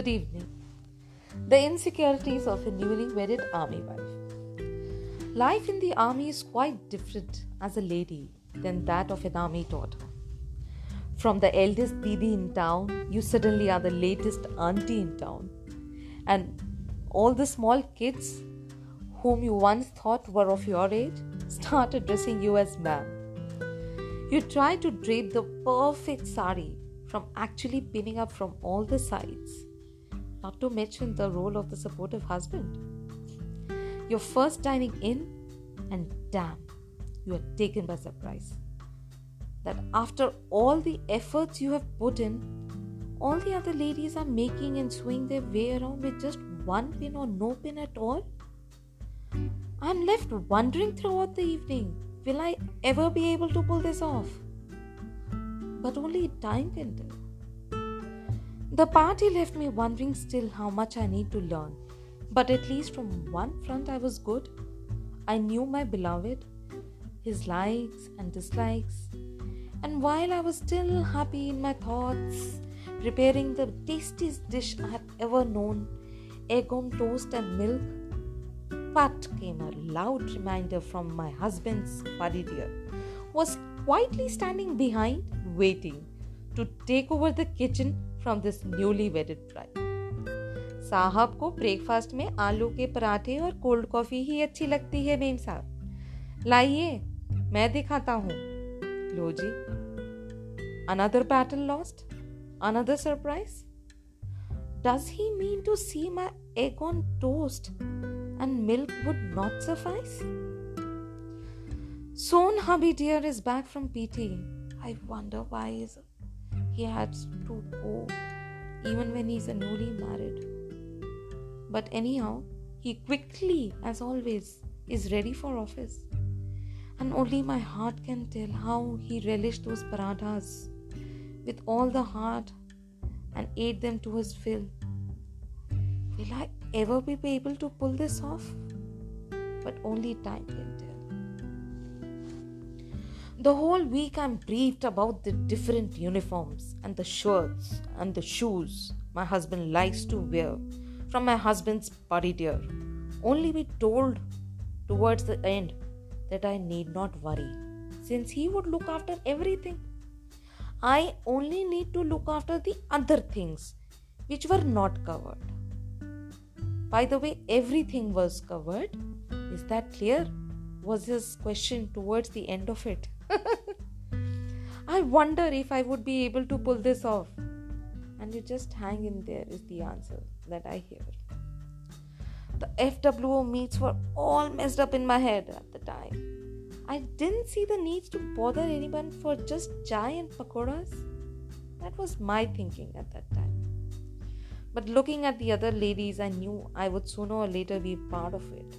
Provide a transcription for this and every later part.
Good evening. The insecurities of a newly wedded army wife. Life in the army is quite different as a lady than that of an army daughter. From the eldest Didi in town, you suddenly are the latest auntie in town. And all the small kids whom you once thought were of your age start addressing you as ma'am. You try to drape the perfect sari from actually pinning up from all the sides not to mention the role of the supportive husband. You're first dining in, and damn, you are taken by surprise. That after all the efforts you have put in, all the other ladies are making and swing their way around with just one pin or no pin at all. I'm left wondering throughout the evening will I ever be able to pull this off? But only time can tell. The party left me wondering still how much I need to learn. But at least from one front, I was good. I knew my beloved, his likes and dislikes. And while I was still happy in my thoughts, preparing the tastiest dish I have ever known egg on toast and milk, but came a loud reminder from my husband's buddy dear, was quietly standing behind, waiting to take over the kitchen from this newly wedded bride साहब को breakfast में आलू के पराठे और cold coffee ही अच्छी लगती है मेम साहब। लाइए, मैं दिखाता हूँ। लो जी। Another battle lost another surprise does he mean to see my egg on toast and milk would not suffice soon hubby dear is back from PT I wonder why is he has to go oh, even when he's a newly married. But anyhow, he quickly, as always, is ready for office. And only my heart can tell how he relished those parathas with all the heart and ate them to his fill. Will I ever be able to pull this off? But only time can tell. The whole week I'm briefed about the different uniforms and the shirts and the shoes my husband likes to wear from my husband's buddy dear. Only be told towards the end that I need not worry since he would look after everything. I only need to look after the other things which were not covered. By the way, everything was covered. Is that clear? Was his question towards the end of it. I wonder if I would be able to pull this off. And you just hang in there, is the answer that I hear. The FWO meets were all messed up in my head at the time. I didn't see the need to bother anyone for just chai and pakoras. That was my thinking at that time. But looking at the other ladies, I knew I would sooner or later be part of it.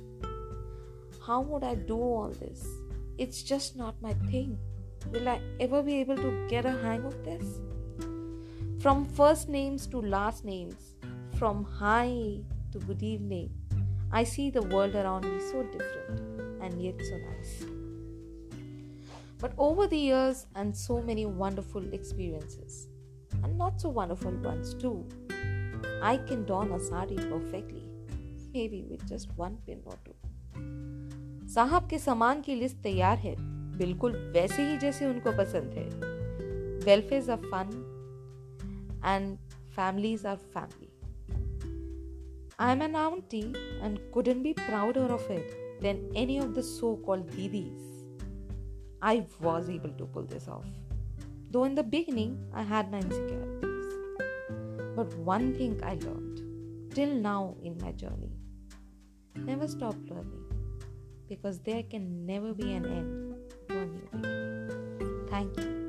How would I do all this? It's just not my thing. Will I ever be able to get a hang of this? From first names to last names, from hi to good evening, I see the world around me so different and yet so nice. But over the years and so many wonderful experiences, and not so wonderful ones too, I can don a sari perfectly, maybe with just one pin or two. साहब के सामान की list तैयार है बिल्कुल वैसे ही जैसे उनको पसंद है welfare are fun and families are family I am an auntie and couldn't be prouder of it than any of the so called didis. I was able to pull this off. Though in the beginning I had my insecurities. But one thing I learned till now in my journey never stop learning because there can never be an end to a new beginning. Thank you.